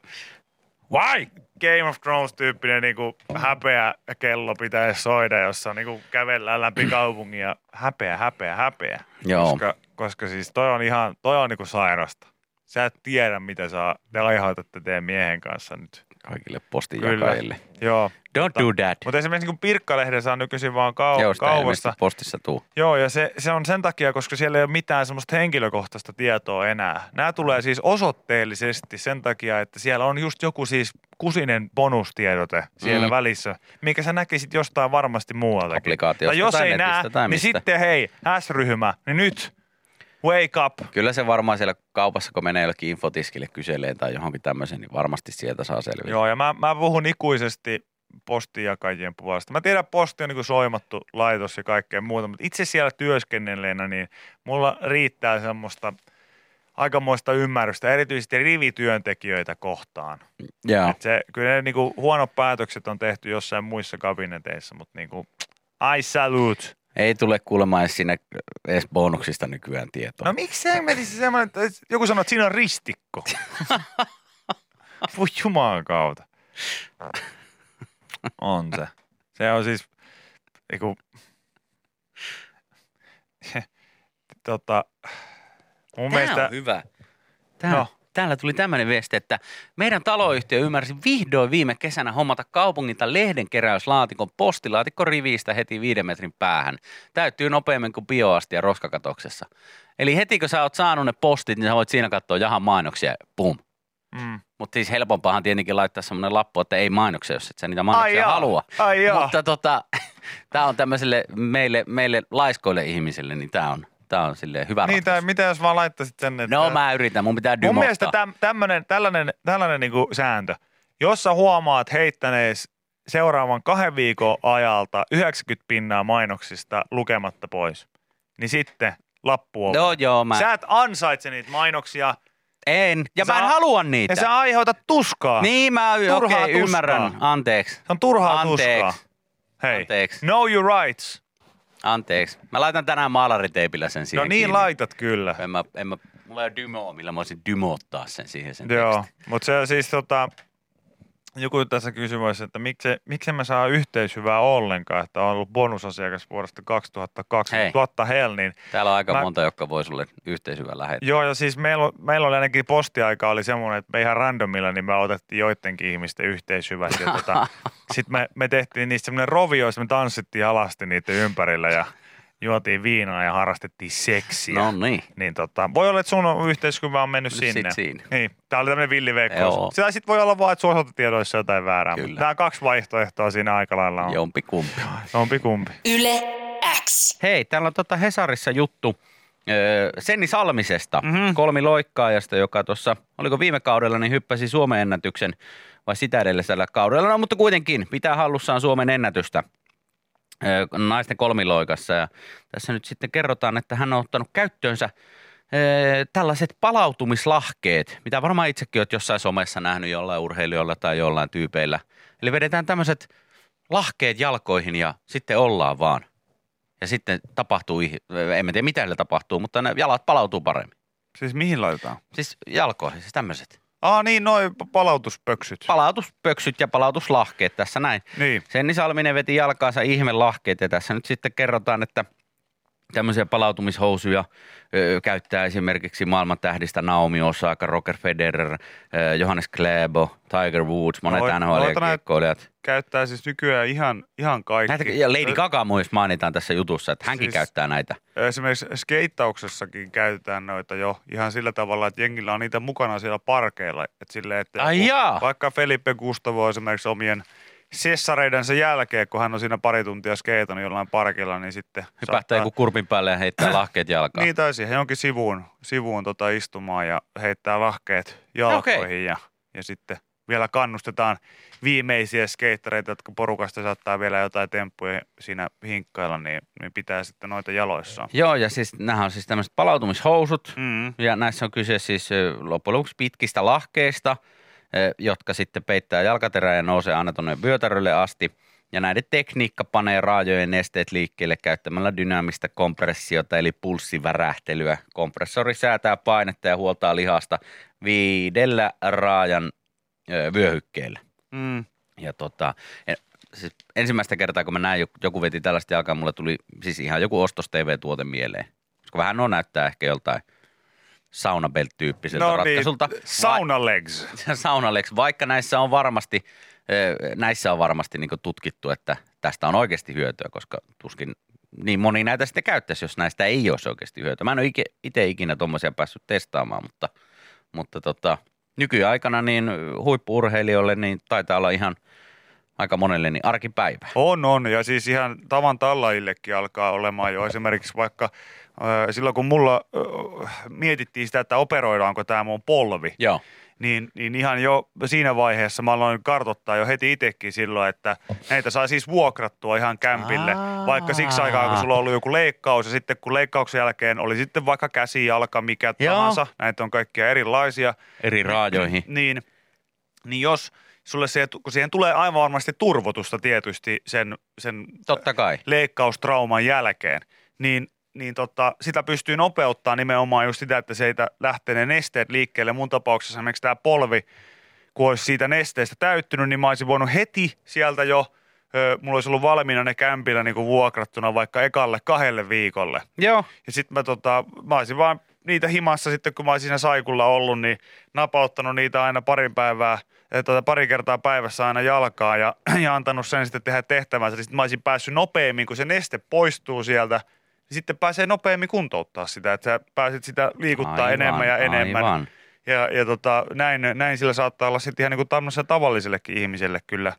why? Game of Thrones-tyyppinen niinku häpeä kello pitäisi soida, jossa niinku kävellään läpi kaupungin ja häpeä, häpeä, häpeä. Joo. Koska, koska siis toi on ihan, toi on niinku sairasta. Sä et tiedä, mitä sä te aiheutatte teidän miehen kanssa nyt. Kaikille postinjakajille. Joo. Don't do that. Mutta esimerkiksi niin Pirkkalehden saa nykyisin vaan kau- Joo, kaupasta. postissa tuu. Joo, ja se, se on sen takia, koska siellä ei ole mitään semmoista henkilökohtaista tietoa enää. Nämä tulee siis osoitteellisesti sen takia, että siellä on just joku siis kusinen bonustiedote siellä Mm. välissä, mikä sä näkisit jostain varmasti muualtakin. Tai jos tai ei näe, niin mistä. sitten hei, S-ryhmä, niin nyt wake up. Kyllä se varmaan siellä kaupassa, kun menee jollekin infotiskille kyselee tai johonkin tämmöisen, niin varmasti sieltä saa selville. Joo, ja mä, mä puhun ikuisesti postijakajien puolesta. Mä tiedän, posti on niin soimattu laitos ja kaikkea muuta, mutta itse siellä työskennelleenä, niin mulla riittää semmoista aikamoista ymmärrystä, erityisesti rivityöntekijöitä kohtaan. Joo. Et se, kyllä ne niin huonot päätökset on tehty jossain muissa kabineteissa, mutta niin kuin, I salute. Ei tule kuulemaan edes siinä edes bonuksista nykyään tietoa. No miksi se menisi semmoinen, että joku sanoo, että siinä on ristikko. [laughs] Voi jumalan kautta. On se. Se on siis, niinku, tota, mun Tää mielestä, on hyvä. No, no, täällä tuli tämmöinen viesti, että meidän taloyhtiö ymmärsi vihdoin viime kesänä hommata kaupungilta lehdenkeräyslaatikon postilaatikko rivistä heti viiden metrin päähän. Täyttyy nopeammin kuin bioastia roskakatoksessa. Eli heti kun sä oot saanut ne postit, niin sä voit siinä katsoa jahan mainoksia, pum. Mm. Mutta siis helpompaahan tietenkin laittaa semmoinen lappu, että ei mainoksia, jos et sä niitä mainoksia jaa. halua. Ai jaa. Mutta tota, [laughs] tämä on tämmöiselle meille, meille laiskoille ihmisille, niin tämä on, tää on silleen hyvä Niin, tai mitä jos vaan laittaisit sen, että... No mä yritän, mun pitää Mun dymottaa. mielestä täm, tämmönen, tällainen, tällainen niinku sääntö, jos sä huomaat heittänees seuraavan kahden viikon ajalta 90 pinnaa mainoksista lukematta pois, niin sitten lappu on. No joo, mä Sä et ansaitse niitä mainoksia en. Ja Sä- mä en halua niitä. ja sä aiheutat tuskaa. Niin mä Turhaa okay, tuskaa. ymmärrän. Anteeksi. Se on turhaa Anteeksi. tuskaa. Hei, Anteeksi. know your rights. Anteeksi. Mä laitan tänään maalariteipillä sen No siihen niin kiinni. laitat kyllä. En mä, en mä, mulla ei ole dymoa, millä mä voisin dymottaa sen siihen sen Joo, mutta se siis tota, joku tässä kysymys, että miksi, miksi me saa yhteishyvää ollenkaan, että on ollut bonusasiakas vuodesta 2002. Hei. Hell, niin Täällä on aika Mä- monta, jotka voi sulle yhteishyvä lähettää. Joo, ja siis meillä, meillä oli ainakin postiaika oli semmoinen, että me ihan randomilla, niin me otettiin joidenkin ihmisten yhteishyvät. Ja tota, [laughs] sitten me, me tehtiin niistä semmoinen rovio, jossa me tanssittiin alasti niiden ympärillä ja juotiin viinaa ja harrastettiin seksiä. No niin. Niin tota, voi olla, että sun yhteiskuva on mennyt Nyt sinne. sit siinä. Niin, tää oli tämmöinen Joo. villiveikkaus. Sitä sitten voi olla vaan, että sun osoitetiedoissa jotain väärää. Kyllä. Mutta nämä kaksi vaihtoehtoa siinä aika lailla on. Jompi kumpi. Jompi kumpi. Yle X. Hei, täällä on tota Hesarissa juttu öö, Senni Salmisesta, Mhm. mm-hmm. kolmiloikkaajasta, joka tuossa, oliko viime kaudella, niin hyppäsi Suomen ennätyksen vai sitä edellisellä kaudella. No, mutta kuitenkin pitää hallussaan Suomen ennätystä naisten kolmiloikassa. Ja tässä nyt sitten kerrotaan, että hän on ottanut käyttöönsä öö, tällaiset palautumislahkeet, mitä varmaan itsekin olet jossain somessa nähnyt jollain urheilijoilla tai jollain tyypeillä. Eli vedetään tämmöiset lahkeet jalkoihin ja sitten ollaan vaan. Ja sitten tapahtuu, en tiedä mitä sille tapahtuu, mutta ne jalat palautuu paremmin. Siis mihin laitetaan? Siis jalkoihin, siis tämmöiset. Aa niin, noi palautuspöksyt. Palautuspöksyt ja palautuslahkeet tässä näin. niin. Senni Salminen veti jalkaansa ihme lahkeet ja tässä nyt sitten kerrotaan, että tämmöisiä palautumishousuja ö, käyttää esimerkiksi maailman tähdistä Naomi Osaka, Roger Federer, ö, Johannes Klebo, Tiger Woods, monet Noit- nhl noita näet- kiekkoilijat. Käyttää siis nykyään ihan, ihan kaikki. Näitä, ja Lady Gaga myös mainitaan tässä jutussa, että hänkin Siis- käyttää näitä. Esimerkiksi skeittauksessakin käytetään noita jo ihan sillä tavalla, että jengillä on niitä mukana siellä parkeilla. Että silleen, että Ai jaa. Vaikka Felipe Gustavo esimerkiksi omien sessareidensa jälkeen, kun hän on siinä pari tuntia skeitannut jollain parkilla, niin sitten Hypähtää joku kurpin päälle ja heittää [clears throat] lahkeet jalkaan. Niin tai siihen jonkin sivuun, sivuun tota istumaan ja heittää lahkeet jalkoihin Okei. ja, ja sitten vielä kannustetaan viimeisiä skeittareita, jotka porukasta saattaa vielä jotain temppuja siinä hinkkailla, niin, niin pitää sitten noita jaloissaan. Joo, ja siis nämä on siis tämmöiset palautumishousut, Mm. ja näissä on kyse siis loppujen lopuksi pitkistä lahkeista, jotka sitten peittää jalkaterää ja nousee aina tuonne vyötärölle asti. Ja näiden tekniikka panee raajojen nesteet liikkeelle käyttämällä dynaamista kompressiota eli pulssivärähtelyä. Kompressori säätää painetta ja huoltaa lihasta viidellä raajan vyöhykkeellä. Mm. Ja tota, siis ensimmäistä kertaa, kun mä näin, joku- veti tällaista jalkaa, mulle tuli siis ihan joku ostos TV-tuote mieleen. Koska vähän on näyttää ehkä joltain saunabelt-tyyppiseltä No ratkaisulta. niin, sauna legs. Va- Saunalex, vaikka näissä on varmasti, näissä on varmasti niin tutkittu, että tästä on oikeasti hyötyä, koska tuskin niin moni näitä sitten käyttäisi, jos näistä ei olisi oikeasti hyötyä. Mä en ole itse ikinä tuommoisia päässyt testaamaan, mutta, mutta tota, nykyaikana niin huippuurheilijoille niin taitaa olla ihan aika monelle niin arkipäivä. On, on. Ja siis ihan tavan tallajillekin alkaa olemaan jo esimerkiksi vaikka silloin, kun mulla mietittiin sitä, että operoidaanko tämä mun polvi, Joo. niin, niin ihan jo siinä vaiheessa mä aloin kartoittaa jo heti itsekin silloin, että näitä saa siis vuokrattua ihan kämpille, Aa. vaikka siksi aikaa, kun sulla on ollut joku leikkaus ja sitten kun leikkauksen jälkeen oli sitten vaikka käsi, jalka, mikä Joo. tahansa, näitä on kaikkia erilaisia, Eri raajoihin. niin, niin jos sulle se, kun siihen tulee aivan varmasti turvotusta tietysti sen, sen Totta kai. leikkaustrauman jälkeen, niin, niin tota, sitä pystyy nopeuttaa nimenomaan just sitä, että siitä lähtee ne nesteet liikkeelle. Mun tapauksessa esimerkiksi tämä polvi, kun olisi siitä nesteestä täyttynyt, niin mä olisin voinut heti sieltä jo, ö, mulla olisi ollut valmiina ne kämpillä niin kuin vuokrattuna vaikka ekalle kahdelle viikolle. Joo. Ja sitten mä, tota, mä olisin vaan niitä himassa sitten, kun mä oon siinä saikulla ollut, niin napauttanut niitä aina parin päivää, tuota, pari kertaa päivässä aina jalkaa ja, [clears throat] ja antanut sen sitten tehdä tehtävänsä. Niin sitten mä olisin päässyt nopeammin, kun se neste poistuu sieltä, sitten pääsee nopeammin kuntouttaa sitä, että sä pääset sitä liikuttaa Aivan, enemmän ja enemmän. Aivan. Ja, ja tota, näin, näin sillä saattaa olla sitten ihan niin kuin tämmöiselle tavallisellekin ihmiselle kyllä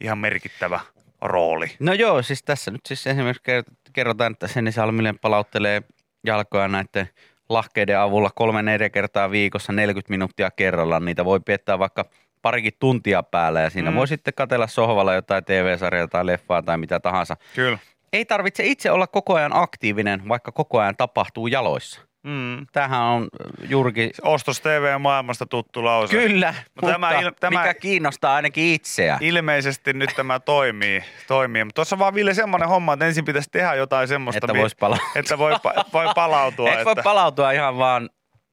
ihan merkittävä rooli. No joo, siis tässä nyt siis esimerkiksi kerrotaan, että Senni Salminen palauttelee jalkoja näiden lahkeiden avulla kolme neljä kertaa viikossa 40 minuuttia kerrallaan. Niitä voi piettää vaikka parikin tuntia päällä ja siinä mm. voi sitten katella sohvalla jotain TV-sarjaa tai leffaa tai mitä tahansa. Kyllä. Ei tarvitse itse olla koko ajan aktiivinen, vaikka koko ajan tapahtuu jaloissa. Mm. Tämähän on äh, juurikin... Ostos TV-maailmasta tuttu lause. Kyllä, No mutta tämä il- tämä- mikä kiinnostaa ainakin itseä. Ilmeisesti nyt tämä toimii. toimii. Mutta tuossa vaan Ville semmoinen homma, että ensin pitäisi tehdä jotain semmoista, Että mi- vois pala- että voi, voi palautua. [laughs] Et voi että, palautua ihan vaan,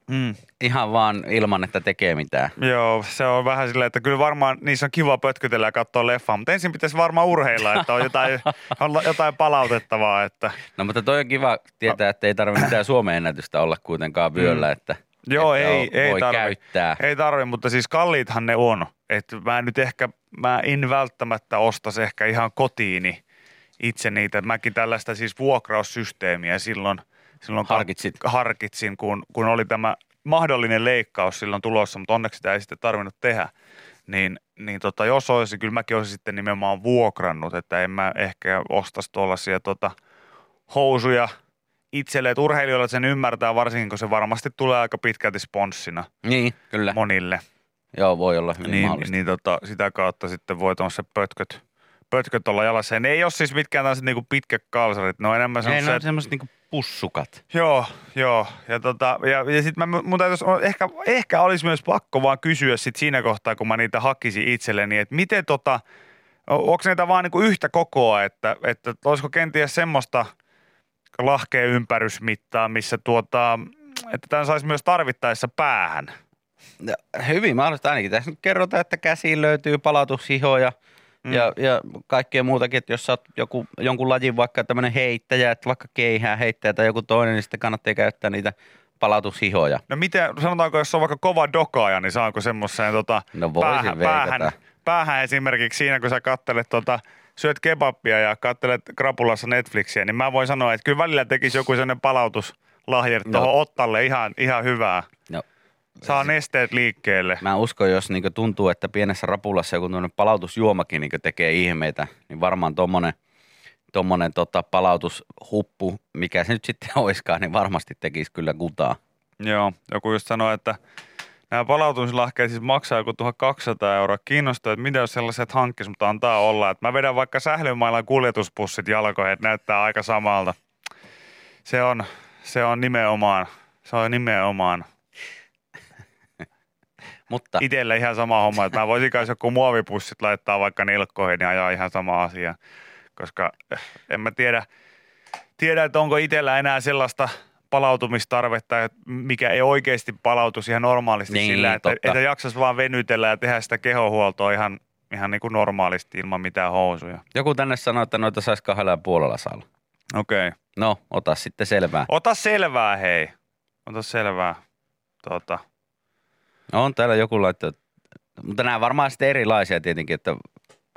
mm. ihan vaan ilman, että tekee mitään. Joo, se on vähän silleen, että kyllä varmaan niissä on kiva pötkytellä ja katsoa leffaa, mutta ensin pitäisi varmaan urheilla, että on jotain, [laughs] on jotain palautettavaa. Että. No mutta toi on kiva tietää, että ei tarvitse mitään Suomen ennätystä olla kuitenkaan vyöllä, että, Mm. Joo, että ei, ei voi tarvi. käyttää. Ei tarvi, mutta siis kalliithan ne on. Et mä nyt ehkä, mä en välttämättä ostas ehkä ihan kotiini itse niitä. Mäkin tällaista siis vuokraussysteemiä silloin, silloin Harkitsit. harkitsin, kun, kun oli tämä mahdollinen leikkaus silloin tulossa, mutta onneksi sitä ei sitten tarvinnut tehdä. Niin, niin tota, jos olisi, kyllä mäkin olisin sitten nimenomaan vuokrannut, että en mä ehkä ostaisi tuollaisia tota, housuja itselle, että urheilijoilla sen ymmärtää, varsinkin kun se varmasti tulee aika pitkälti sponssina Niin, kyllä. monille. Joo, voi olla hyvin Niin, mahdollista. niin tota, sitä kautta sitten voi tuossa pötköt, pötköt olla jalassa. Ja ne ei ole siis mitkään tällaiset niinku pitkät kalsarit, ne on enemmän Ei, semmoisia, ne on semmoiset niinku pussukat. Joo, joo. Ja, tota, ja, ja sitten mun täytyisi, ehkä, ehkä olisi myös pakko vaan kysyä sit siinä kohtaa, kun mä niitä hakisin itselleni, että miten tota, onko niitä vaan niinku yhtä kokoa, että, että olisiko kenties semmoista lahkeen ympärysmittaa, missä tuota, että tämän saisi myös tarvittaessa päähän. Ja Hyvin mahdollista ainakin. Tässä nyt kerrotaan, että käsiin löytyy palautushihoja mm. ja, ja kaikkea muutakin, että jos sä oot joku, jonkun lajin vaikka tämmöinen heittäjä, että vaikka keihää heittäjä tai joku toinen, niin sitten kannattaa käyttää niitä palautushihoja. No miten, sanotaanko, jos on vaikka kova dokaaja, niin saanko semmoiseen tota, No päähän, veikata. päähän, päähän esimerkiksi siinä, kun sä kattelet tota, syöt kebabia ja kattelet krapulassa Netflixiä, niin mä voin sanoa, että kyllä välillä tekisi joku sellainen palautuslahja No. tuohon ottalle ihan, ihan hyvää. No, Saa nesteet liikkeelle. Mä uskon, jos niinku tuntuu, että pienessä rapulassa joku palautusjuomakin niinku tekee ihmeitä, niin varmaan tuommoinen tommonen tota palautushuppu, mikä se nyt sitten [laughs] oiskaan, niin varmasti tekisi kyllä kutaa. Joo, joku just sanoi, että nämä palautumislahkeet siis maksaa joku 1200 euroa. Kiinnostaa, että mitä jos sellaiset hankkis, mutta antaa olla. Että mä vedän vaikka sählymailan kuljetuspussit jalkoihin, että näyttää aika samalta. Se on, se on nimenomaan, se on nimenomaan Mutta itselle ihan sama homma, että mä voisin kai joku muovipussit laittaa vaikka nilkkoihin ja ajaa ihan sama asia, koska eh, en mä tiedä, tiedä että onko itsellä enää sellaista palautumistarvetta, mikä ei oikeasti palautuisi ihan normaalisti Niin, sillä, että, totta. että jaksaisi vaan venytellä ja tehdä sitä kehohuoltoa ihan, ihan niin kuin normaalisti ilman mitään housuja. joku tänne sanoi, että noita saisi kahdella ja puolella saalla. Okei. Okay. No, ota sitten selvää. Ota selvää, hei. Ota selvää. Tota. On täällä joku laittaa, mutta nämä varmaan sitten erilaisia tietenkin, että,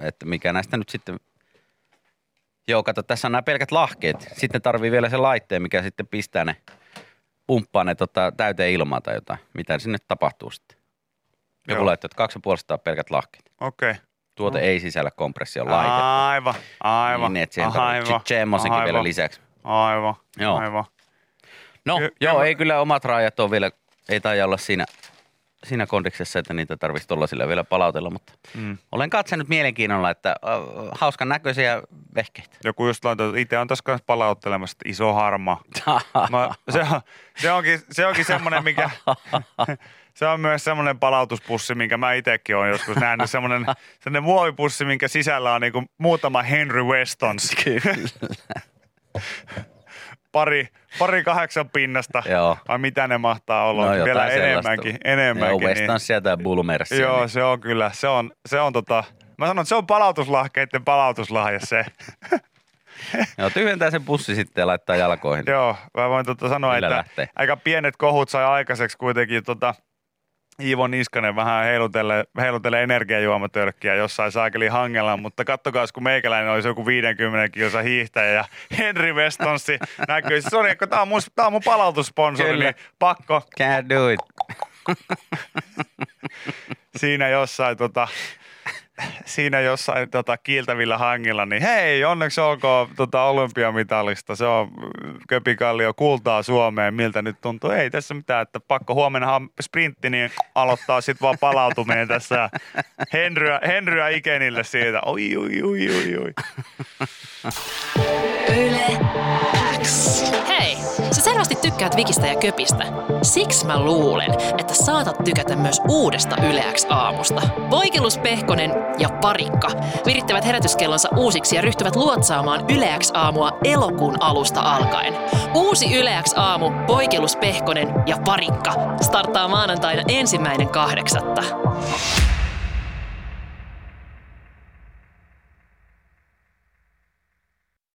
että mikä näistä nyt sitten... Joo, kato, tässä on nämä pelkät lahkeet. Sitten tarvii vielä se laitteen, mikä sitten pistää ne, pumppaa ne tota, täyteen ilmaa tai jotain. Mitä sinne tapahtuu sitten? Joku Joo. laittaa, että kaksi ja puolesta pelkät lahkeet. Okei. Okay. Tuote ei sisällä kompression laitetta. Aivan, aivan. Niin, että siihen semmoisenkin vielä lisäksi. Aivan, Joo. aivan. No, Ky- joo, ei kyllä omat rajat ole vielä, ei taida olla siinä, siinä kondiksessa, että niitä tarvitsisi tollasilla vielä palautella, mutta Mm. olen katsonut mielenkiinnolla, että äh, hauskan näköisiä vehkeitä. Joku just laittoi, että itse on tässä kanssa palauttelemassa että iso harma. Mä, [laughs] se, on, se, onkin, se onkin semmoinen, mikä... [laughs] Se on myös semmoinen palautuspussi, minkä mä itsekin olen joskus nähnyt. Semmoinen, semmoinen muovipussi, minkä sisällä on niinku muutama Henry Westons. [laughs] pari, pari kahdeksan pinnasta. Joo. Vai mitä ne mahtaa olla? No Vielä sellaista. enemmänkin. enemmänkin Joo, niin. Westanssia tai Bulmersia. Joo, niin. se on kyllä. Se on, se on tota, mä sanon, että se on palautuslahkeiden palautuslahja se. [laughs] Joo, tyhjentää sen pussi sitten ja laittaa jalkoihin. Joo, mä voin tota sanoa, Millä että lähtee? aika pienet kohut sai aikaiseksi kuitenkin tota, Iivo Niskanen vähän heilutelle, heilutelle energiajuomatölkkiä jossain saakeli hangella, mutta kattokaa, kun meikäläinen olisi joku 50 kilsa hiihtäjä ja Henri Westonssi näkyy. Sori, kun tää on mun, tää on mun palautussponsori, Kyllä. niin pakko Can't do it. siinä jossain tota, siinä jossain tota, kiiltävillä hangilla, niin hei, onneksi olkoon tota, olympiamitalista. Se on Köpikallio kultaa Suomeen. Miltä nyt tuntuu? Ei tässä mitään, että pakko huomenna sprintti, niin aloittaa sitten vaan palautuminen tässä. Henryä, Henryä Ikenille siitä. Oi, oi, oi, oi, oi. Yle X. Sä selvästi tykkäät Vikistä ja Köpistä. Siksi mä luulen, että saatat tykätä myös uudesta Yle X aamusta. Voikelus Pehkonen ja Parikka virittävät herätyskellonsa uusiksi ja ryhtyvät luotsaamaan Yle X aamua elokuun alusta alkaen. Uusi Yle X aamu, Voikelus Pehkonen ja Parikka starttaa maanantaina ensimmäinen kahdeksatta.